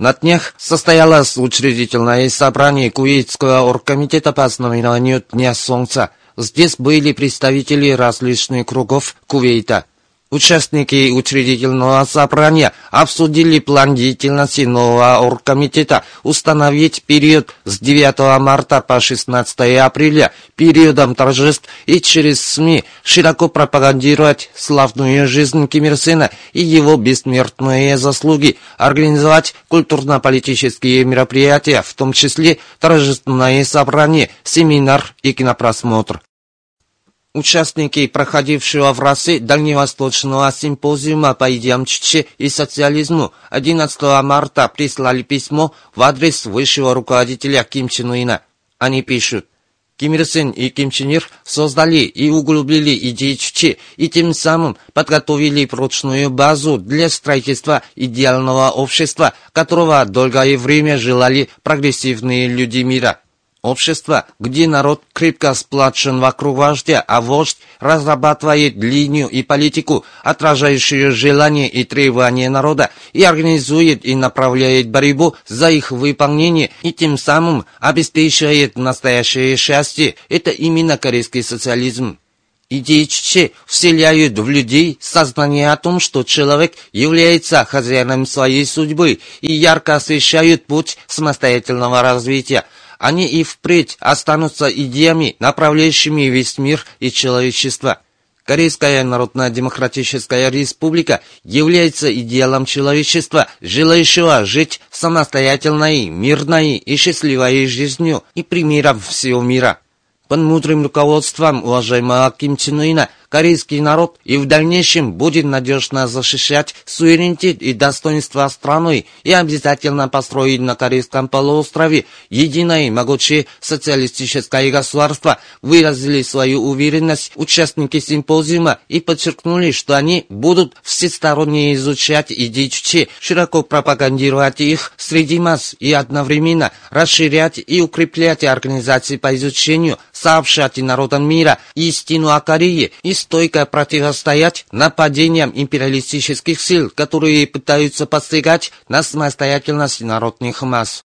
На днях состоялось учредительное собрание Кувейтского оргкомитета по знаменованию Дня Солнца. Здесь были представители различных кругов Кувейта. Участники учредительного собрания обсудили план деятельности нового оргкомитета установить период с 9 марта по 16 апреля периодом торжеств и через СМИ широко пропагандировать славную жизнь Ким Ир Сена и его бессмертные заслуги, организовать культурно-политические мероприятия, в том числе торжественное собрание, семинар и кинопросмотр. Участники проходившего в России Дальневосточного симпозиума по идеям Чичи и социализму 11 марта прислали письмо в адрес высшего руководителя Ким Чен Ына. Они пишут, Ким Ир Сен и Ким Чен Ир создали и углубили идеи Чичи и тем самым подготовили прочную базу для строительства идеального общества, которого долгое время желали прогрессивные люди мира. Общество, где народ крепко сплочен вокруг вождя, а вождь разрабатывает линию и политику, отражающую желания и требования народа, и организует и направляет борьбу за их выполнение, и тем самым обеспечивает настоящее счастье. Это именно корейский социализм. Идеи Чичи вселяют в людей сознание о том, что человек является хозяином своей судьбы и ярко освещают путь самостоятельного развития – они и впредь останутся идеями, направляющими весь мир и человечество. Корейская Народно-Демократическая Республика является идеалом человечества, желающего жить самостоятельной, мирной и счастливой жизнью и примером всего мира. Под мудрым руководством уважаемого Ким Чен Ына корейский народ и в дальнейшем будет надежно защищать суверенитет и достоинство страны и обязательно построить на Корейском полуострове единое могучее социалистическое государство, выразили свою уверенность участники симпозиума и подчеркнули, что они будут всесторонне изучать идеи Чучи, широко пропагандировать их среди масс и одновременно расширять и укреплять организации по изучению, сообщать народам мира истину о Корее и стойко противостоять нападениям империалистических сил, которые пытаются посягать на самостоятельность народных масс.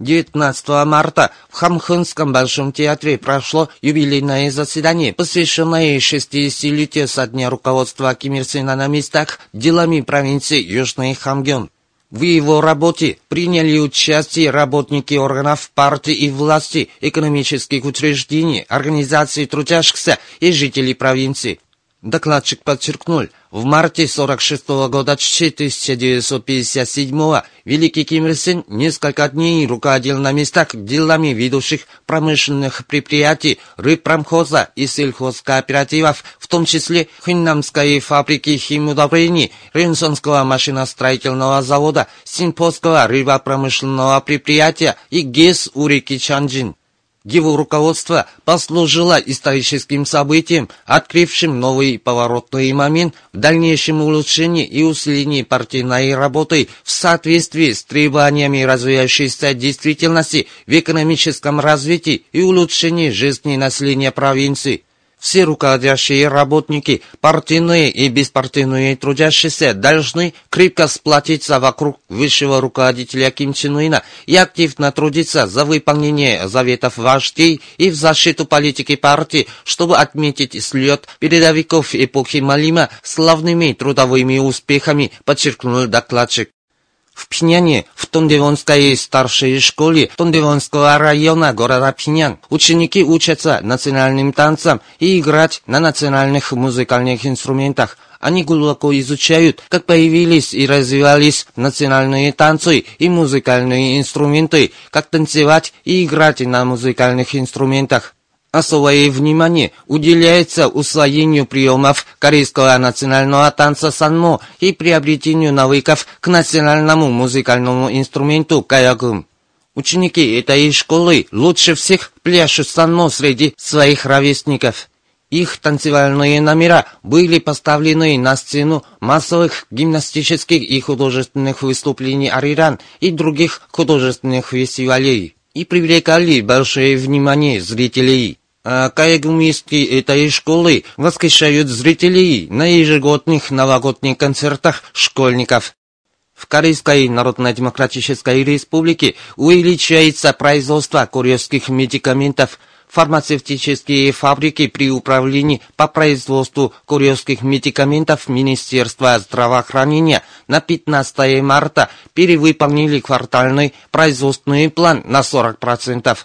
19 марта в Хамхынском Большом театре прошло юбилейное заседание, посвященное 60-летию со дня руководства Ким Ир Сена на местах делами провинции Южный Хамгён. В его работе приняли участие работники органов партии и власти, экономических учреждений, организаций трудящихся и жителей провинции. Докладчик подчеркнул, в марте 46 -го года 1957 Великий Ким Ир Сен несколько дней руководил на местах делами ведущих промышленных предприятий, рыбпромхоза и сельхозкооперативов, в том числе Хиннамской фабрики химудобрений, Ренсонского машиностроительного завода, Синпосского рыбопромышленного предприятия и ГЭС у реки Чанджин. Его руководство послужило историческим событием, открывшим новый поворотный момент в дальнейшем улучшении и усилении партийной работы в соответствии с требованиями развивающейся действительности в экономическом развитии и улучшении жизни населения провинции. Все руководящие работники, партийные и беспартийные трудящиеся должны крепко сплотиться вокруг высшего руководителя Ким Чен Ына и активно трудиться за выполнение заветов вождей и в защиту политики партии, чтобы отметить слет передовиков эпохи Малима славными трудовыми успехами, подчеркнул докладчик. В Пхеняне, в Тондевонской старшей школе Тондевонского района города Пхенян, ученики учатся национальным танцам и играть на национальных музыкальных инструментах. Они глубоко изучают, как появились и развивались национальные танцы и музыкальные инструменты, как танцевать и играть на музыкальных инструментах. Особое внимание уделяется усвоению приемов корейского национального танца санмо и приобретению навыков к национальному музыкальному инструменту каягум. Ученики этой школы лучше всех пляшут сано среди своих ровесников. Их танцевальные номера были поставлены на сцену массовых гимнастических и художественных выступлений Ариран и других художественных фестивалей и привлекали большое внимание зрителей. А каягумистки этой школы восхищают зрителей на ежегодных новогодних концертах школьников. В Корейской Народно-Демократической Республике увеличивается производство корейских медикаментов – фармацевтические фабрики при управлении по производству курьерских медикаментов Министерства здравоохранения на 15 марта перевыполнили квартальный производственный план на 40%.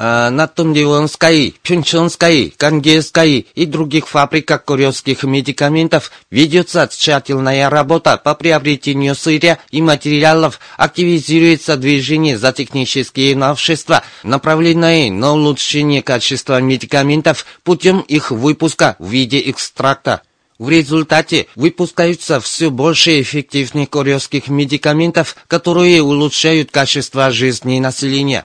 На Тумдивонской, Пюнчонской, Кангейской и других фабриках курьерских медикаментов ведется тщательная работа по приобретению сырья и материалов, активизируется движение за технические новшества, направленные на улучшение качества медикаментов путем их выпуска в виде экстракта. В результате выпускаются все больше эффективных курьерских медикаментов, которые улучшают качество жизни населения.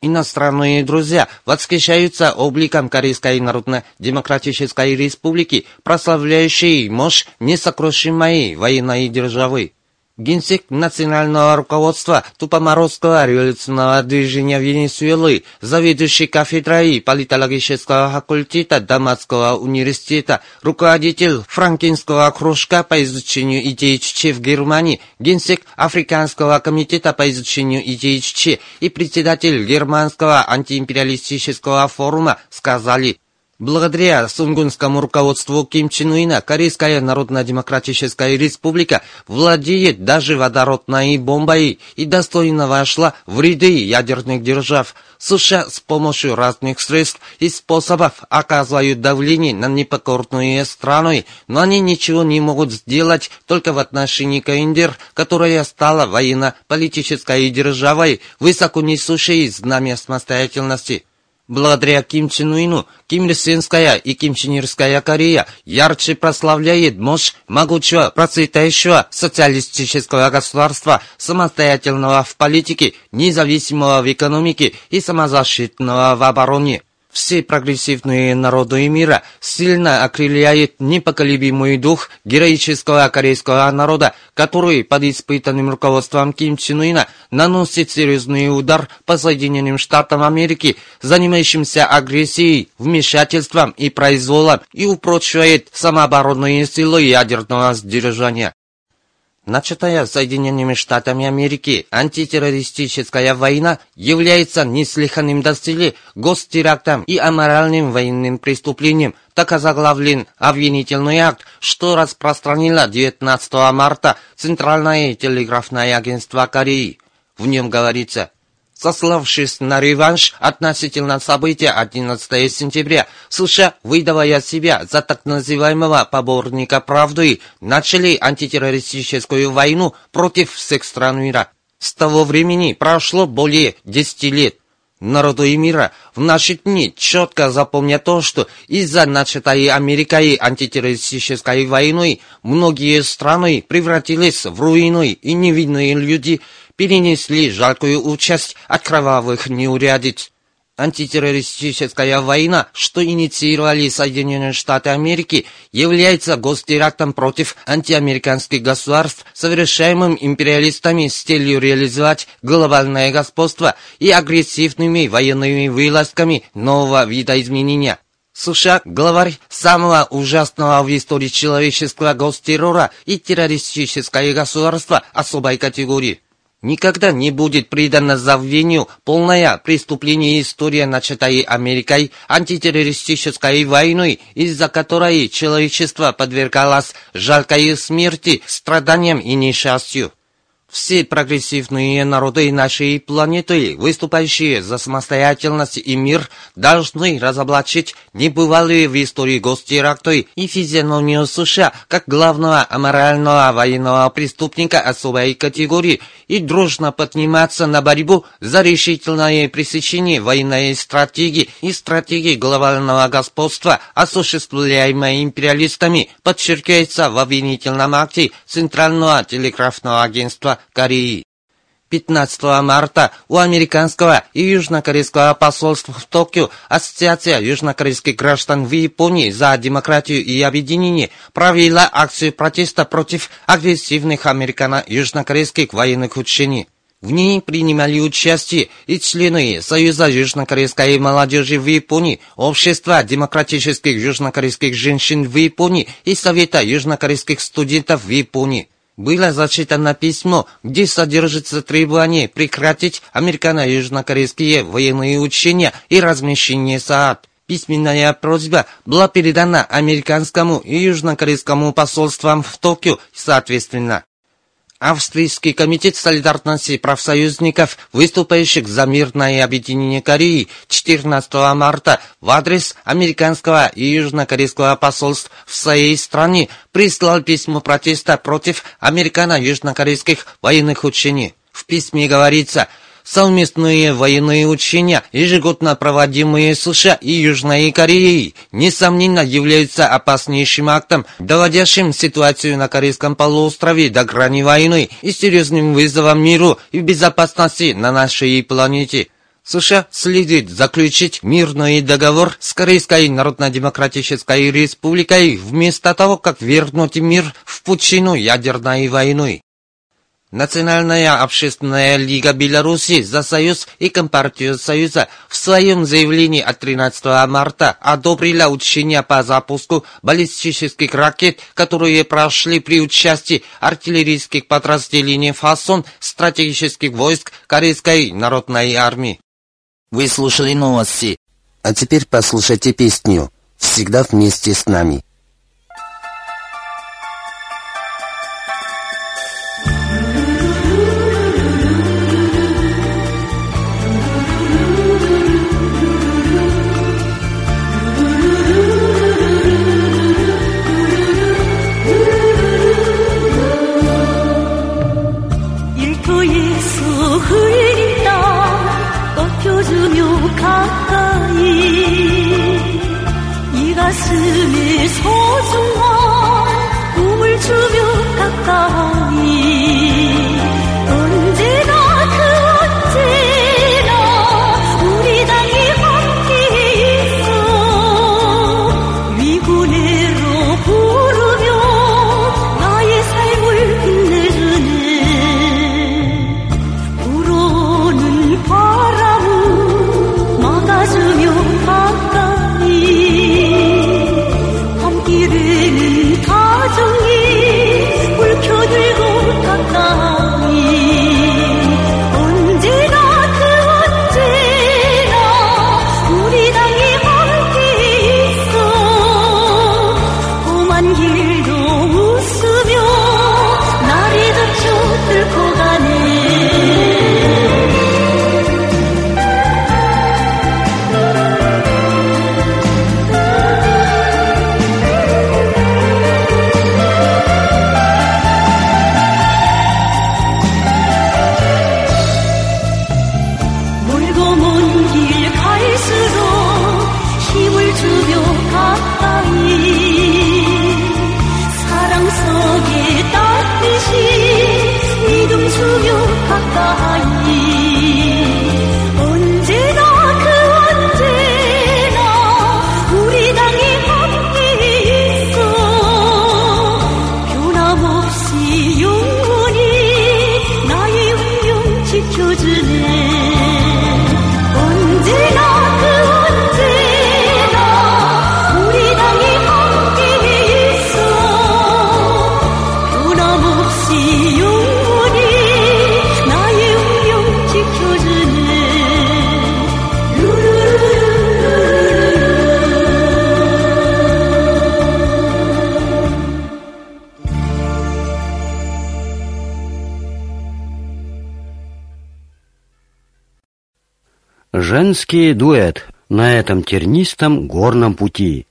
Иностранные друзья восхищаются обликом Корейской Народно-Демократической Республики, прославляющей мощь несокрушимой военной державы. Генсек национального руководства Тупоморского революционного движения Венесуэлы, заведующий кафедрой политологического факультета Дамасского университета, руководитель франкинского кружка по изучению идей ЧЧ в Германии, генсек Африканского комитета по изучению идей ЧЧ и председатель германского антиимпериалистического форума сказали – Благодаря сунгунскому руководству Ким Чен Уина Корейская Народно-Демократическая Республика владеет даже водородной бомбой и достойно вошла в ряды ядерных держав. США с помощью разных средств и способов оказывают давление на непокорные страны, но они ничего не могут сделать только в отношении КНДР, которая стала военно-политической державой, высоко несущей знамя самостоятельности. Благодаря Ким Чен Уину, Ким Ир Сенская и Ким Чен Ирская Корея ярче прославляет мощь могучего процветающего социалистического государства, самостоятельного в политике, независимого в экономике и самозащитного в обороне. Все прогрессивные народы мира сильно окрыляет непоколебимый дух героического корейского народа, который под испытанным руководством Ким Чен Ына наносит серьезный удар по Соединенным Штатам Америки, занимающимся агрессией, вмешательством и произволом, и упрочивает самооборонные силы ядерного сдержания. Начатая Соединенными Штатами Америки антитеррористическая война является неслыханным доселе гостерактом и аморальным военным преступлением, так озаглавлен обвинительный акт, что распространило 19 марта Центральное телеграфное агентство Кореи. В нем говорится – Сославшись на реванш относительно события 11 сентября, США, выдавая себя за так называемого поборника правды, начали антитеррористическую войну против всех стран мира. С того времени прошло более 10 лет. Народы мира в наши дни четко запомнят то, что из-за начатой Америкой антитеррористической войны многие страны превратились в руины и невинные люди – перенесли жалкую участь от кровавых неурядиц. Антитеррористическая война, что инициировали Соединенные Штаты Америки, является гостерактом против антиамериканских государств, совершаемым империалистами с целью реализовать глобальное господство и агрессивными военными вылазками нового вида изменения. США – главарь самого ужасного в истории человеческого гостеррора и террористическое государство особой категории. Никогда не будет придана забвению полное преступление история, начатая Америкой антитеррористической войной, из-за которой человечество подвергалось жалкой смерти, страданиям и несчастью. Все прогрессивные народы нашей планеты, выступающие за самостоятельность и мир, должны разоблачить небывалые в истории гостеракты и физиономию США как главного аморального военного преступника особой категории и дружно подниматься на борьбу за решительное пресечение военной стратегии и стратегии глобального господства, осуществляемой империалистами, подчеркивается в обвинительном акте Центрального телеграфного агентства Кореи. 15 марта у американского и южнокорейского посольства в Токио Ассоциация южнокорейских граждан в Японии за демократию и объединение провела акцию протеста против агрессивных американо-южнокорейских военных учений. В ней принимали участие и члены Союза южнокорейской молодежи в Японии, Общества демократических южнокорейских женщин в Японии и Совета южнокорейских студентов в Японии было зачитано письмо, где содержится требование прекратить американо-южнокорейские военные учения и размещение СААД. Письменная просьба была передана американскому и южнокорейскому посольствам в Токио соответственно. Австрийский комитет солидарности профсоюзников, выступающих за мирное объединение Кореи 14 марта в адрес американского и южнокорейского посольств в своей стране прислал письмо протеста против американо-южнокорейских военных учений. В письме говорится – Совместные военные учения, ежегодно проводимые США и Южной Кореей, несомненно являются опаснейшим актом, доводящим ситуацию на Корейском полуострове до грани войны и серьезным вызовом миру и безопасности на нашей планете. США следует заключить мирный договор с Корейской Народно-Демократической Республикой вместо того, как вернуть мир в пучину ядерной войны. Национальная общественная лига Беларуси за Союз и Компартию Союза в своем заявлении от 13 марта одобрила учения по запуску баллистических ракет, которые прошли при участии артиллерийских подразделений «Фасон» стратегических войск Корейской народной армии. Вы слушали новости. А теперь послушайте песню «Всегда вместе с нами». 가슴에 소중한 꿈을 주며 가까이 Женский дуэт на этом тернистом горном пути.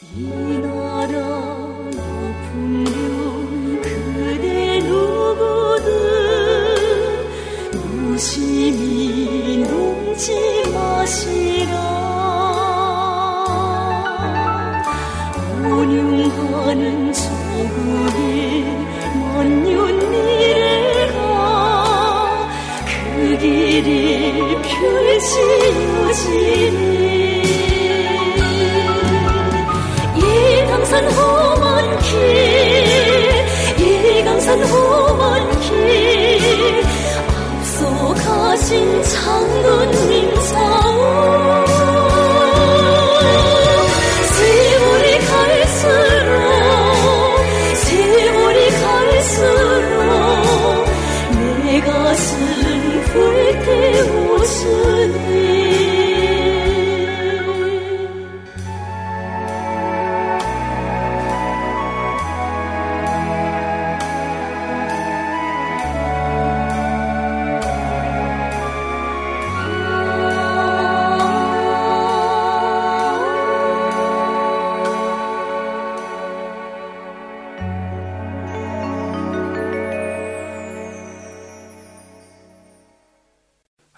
一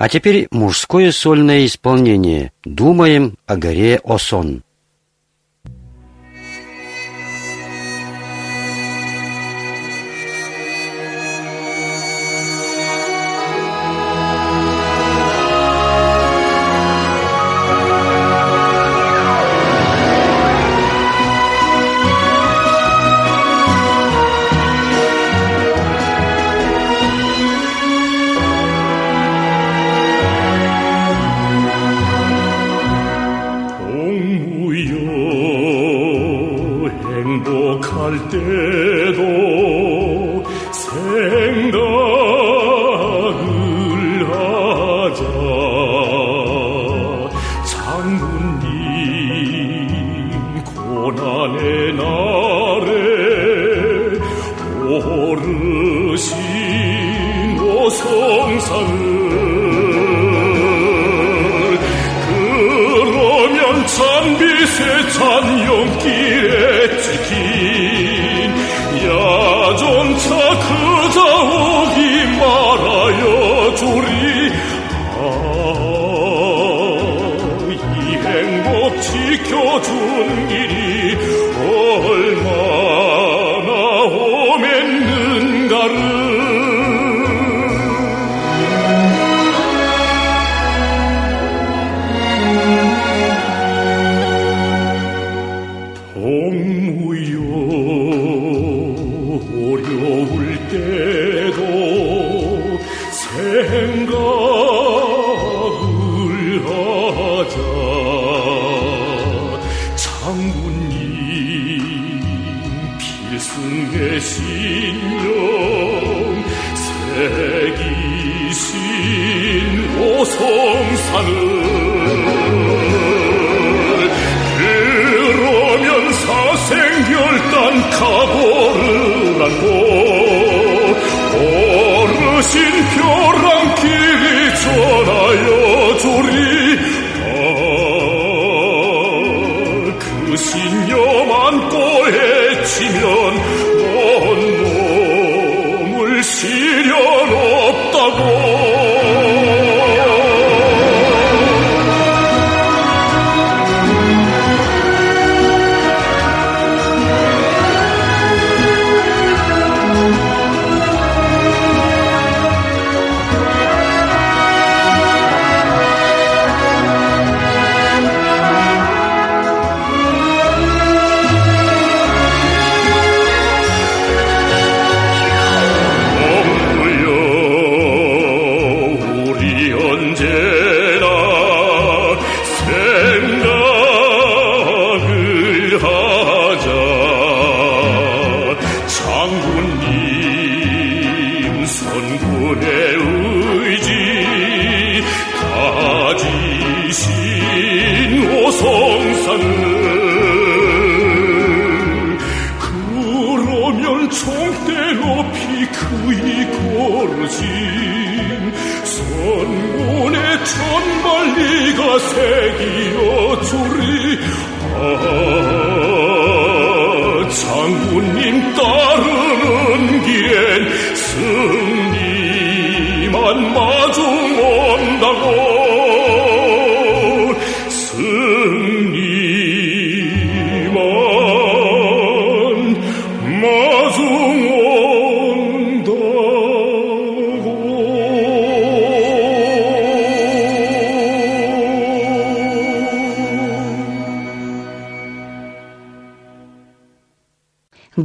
А теперь мужское сольное исполнение «Думаем о горе Осон».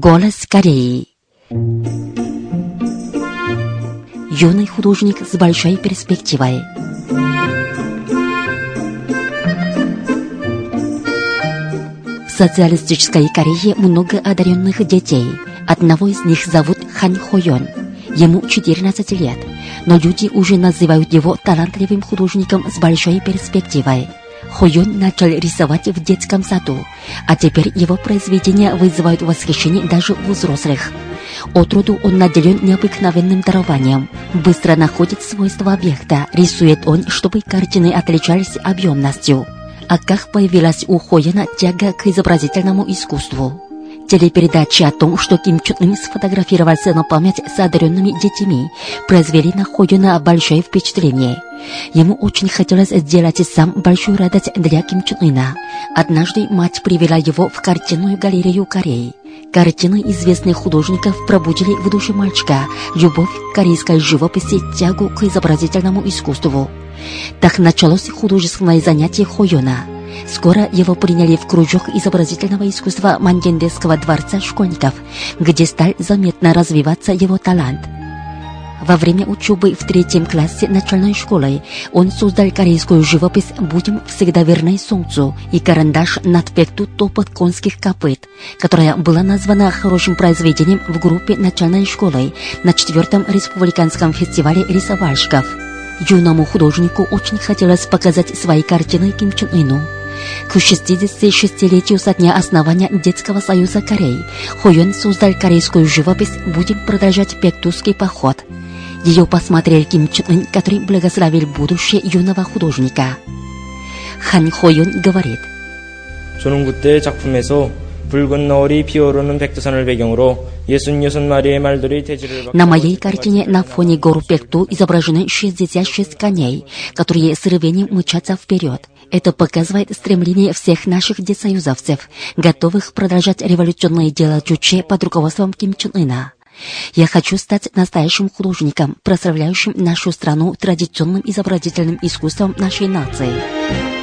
Голос Кореи. Юный художник с большой перспективой. В социалистической Корее много одаренных детей. Одного из них зовут Хан Хойон. Ему 14 лет, но люди уже называют его талантливым художником с большой перспективой. Хойон начал рисовать в детском саду, а теперь его произведения вызывают восхищение даже у взрослых. От роду он наделен необыкновенным дарованием. Быстро находит свойства объекта, рисует он, чтобы картины отличались объемностью. А как появилась у Хойена тяга к изобразительному искусству? Телепередачи о том, что Ким Чун Ын сфотографировался на память с одаренными детьми, произвели на Хойена большое впечатление. Ему очень хотелось сделать сам большую радость для Ким Чун Ына. Однажды мать привела его в картинную галерею Кореи. Картины известных художников пробудили в душе мальчика любовь к корейской живописи, тягу к изобразительному искусству. Так началось художественное занятие Хойона. Скоро его приняли в кружок изобразительного искусства Мандендесского дворца школьников, где стал заметно развиваться его талант. Во время учебы в третьем классе начальной школы он создал корейскую живопись «Будем всегда верны солнцу» и карандаш «Надпекту топот конских копыт», которая была названа хорошим произведением в группе начальной школы на четвертом республиканском фестивале рисовальщиков. Юному художнику очень хотелось показать свои картины Ким Чен Ыну. К 66-летию со дня основания Детского союза Кореи Хойон создал корейскую живопись «Будем продолжать Пектусский поход». Ее посмотрел Ким Чен Ын, который благословил будущее юного художника. Хан Хойон говорит, 저는 그때 작품에서 на моей картине на фоне гор Пекту изображены 66 коней, которые с рвением мчатся вперед. Это показывает стремление всех наших десоюзовцев, готовых продолжать революционное дело Чуче под руководством Ким Чен Ына. Я хочу стать настоящим художником, прославляющим нашу страну традиционным изобразительным искусством нашей нации.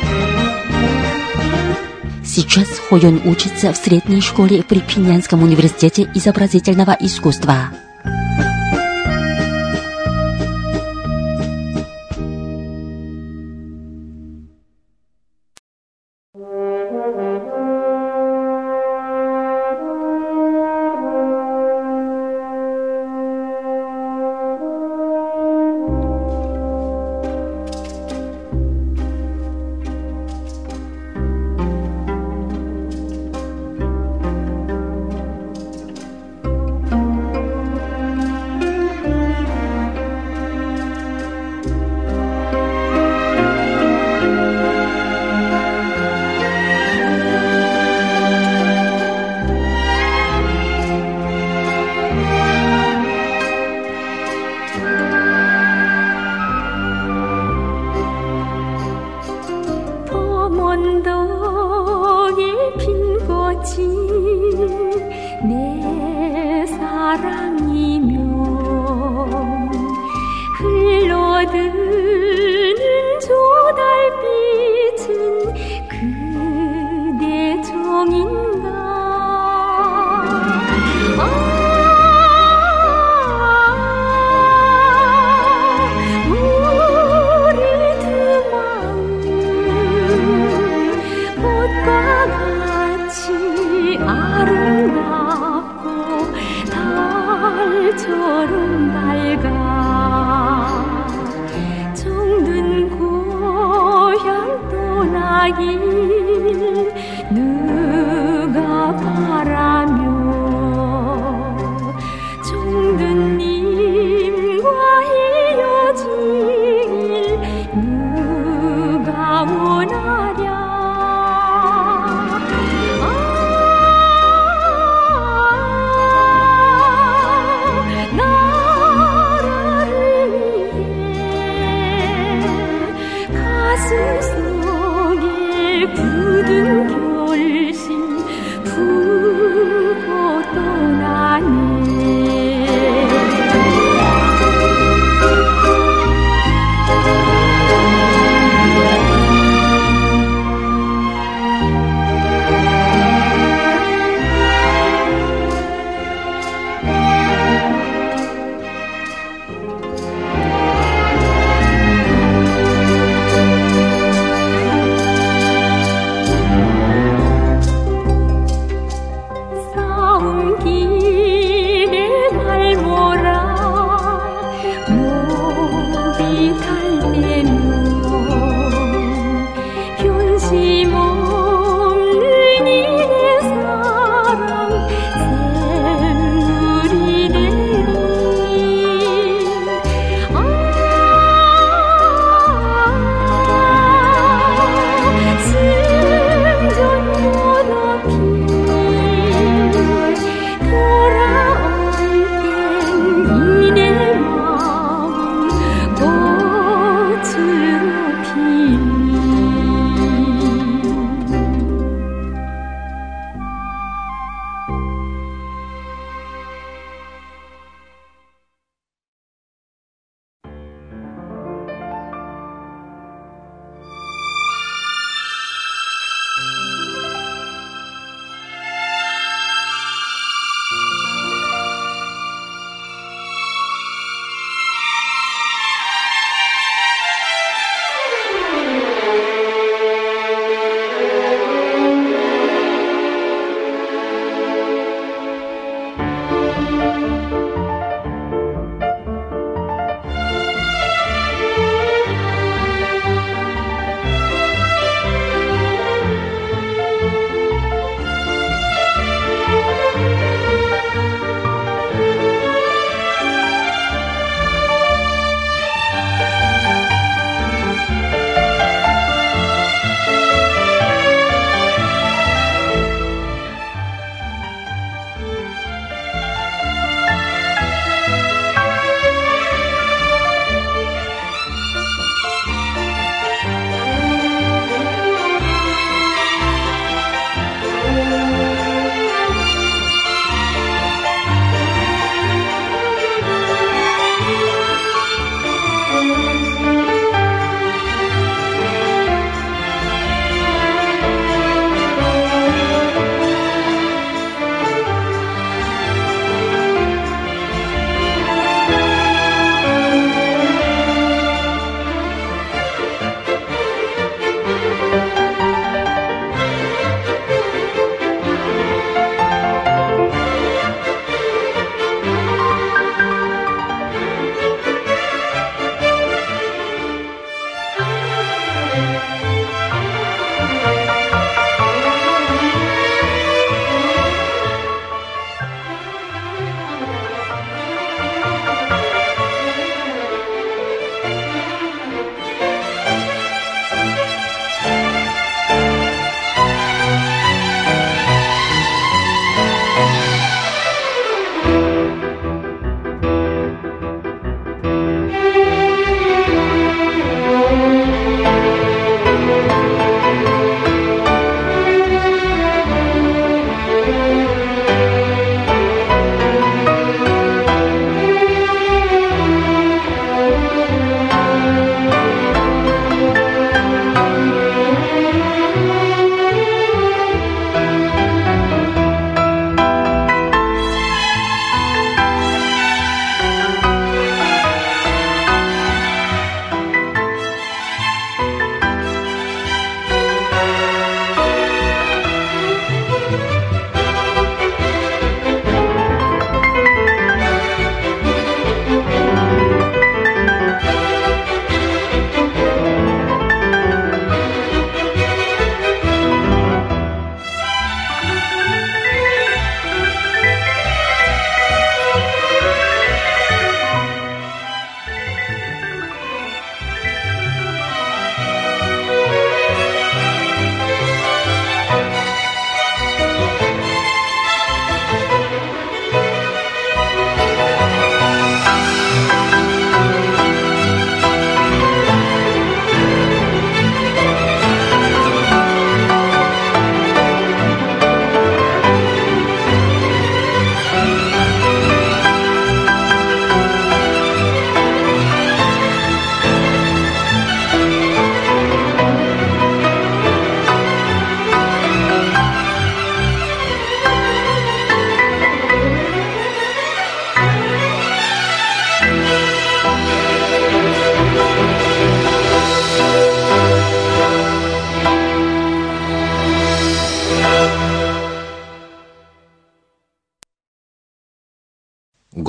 Сейчас Хойон учится в средней школе при Пинянском университете изобразительного искусства.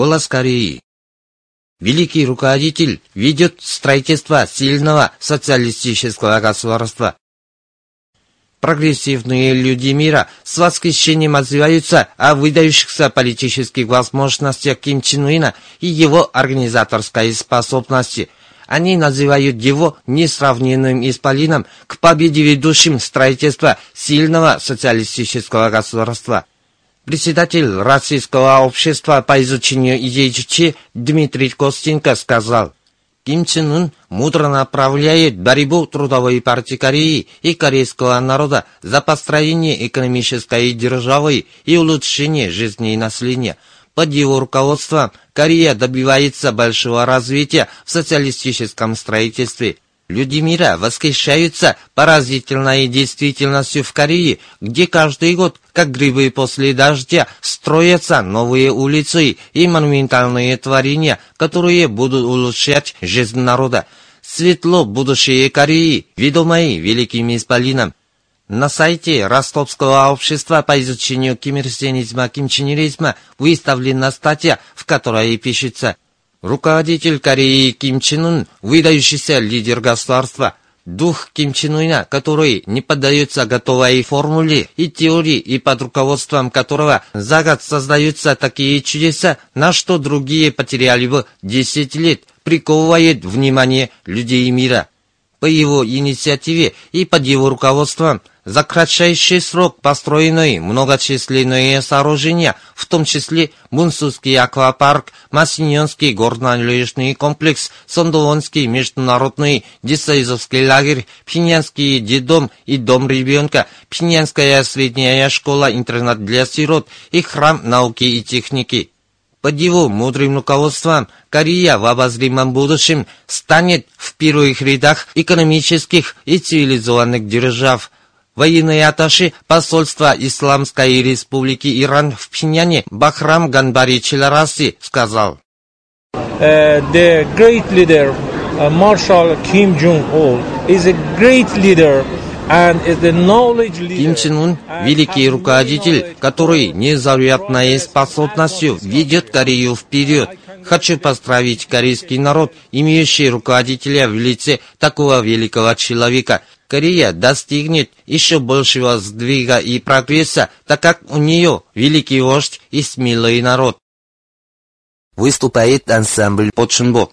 «Голос Кореи». Великий руководитель ведет строительство сильного социалистического государства. Прогрессивные люди мира с восхищением отзываются о выдающихся политических возможностях Ким Чен Уина и его организаторской способности. Они называют его несравненным исполином к победе ведущим строительства сильного социалистического государства. Председатель Российского общества по изучению Чичи Дмитрий Костенко сказал, Ким Чен Ын мудро направляет борьбу Трудовой партии Кореи и корейского народа за построение экономической державы и улучшение жизни населения. Под его руководством Корея добивается большого развития в социалистическом строительстве. Люди мира восхищаются поразительной действительностью в Корее, где каждый год, как грибы после дождя, строятся новые улицы и монументальные творения, которые будут улучшать жизнь народа. Светло будущее Кореи, ведомой великим исполином. На сайте Ростовского общества по изучению кимирсенизма, кимченеризма выставлена статья, в которой пишется Руководитель Кореи Ким Чен Ын, выдающийся лидер государства, дух Ким Чен Уна, который не поддается готовой формуле и теории, и под руководством которого за год создаются такие чудеса, на что другие потеряли бы 10 лет, приковывает внимание людей мира. По его инициативе и под его руководством – за кратчайший срок построены многочисленные сооружения, в том числе Мунсусский аквапарк, Масиньонский горнолыжный комплекс, Сондовонский международный Дисаизовский лагерь, Пинянский детдом и дом ребенка, Пинянская средняя школа-интернат для сирот и храм науки и техники. Под его мудрым руководством Корея в обозримом будущем станет в первых рядах экономических и цивилизованных держав – Военный атташе посольства Исламской Республики Иран в Пхеньяне Бахрам Ганбари Челараси сказал. The great leader, Marshal Kim Jong-un, is a great leader Ким Чен Ун – великий руководитель, который невероятной способностью ведет Корею вперед. Хочу поздравить корейский народ, имеющий руководителя в лице такого великого человека – Корея достигнет еще большего сдвига и прогресса, так как у нее великий вождь и смелый народ. Выступает ансамбль Подшинбо.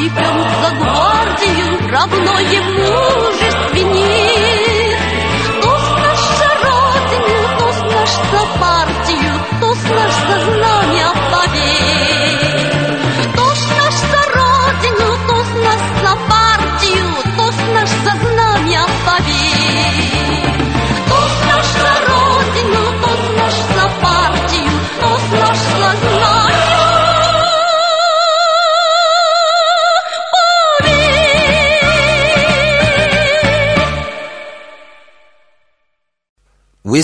И припрянут за гвардию, равно ему.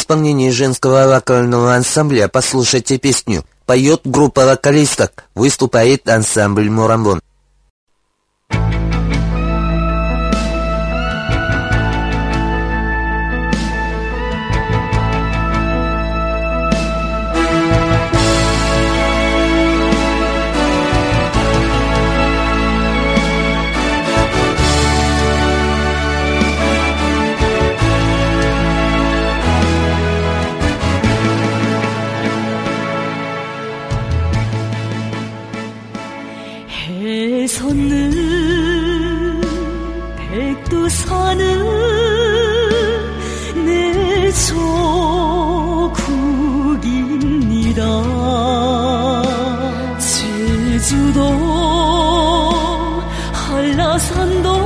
исполнении женского вокального ансамбля послушайте песню. Поет группа вокалисток, выступает ансамбль «Мурамбон». 백두산은 내 조국입니다. 제주도 한라산도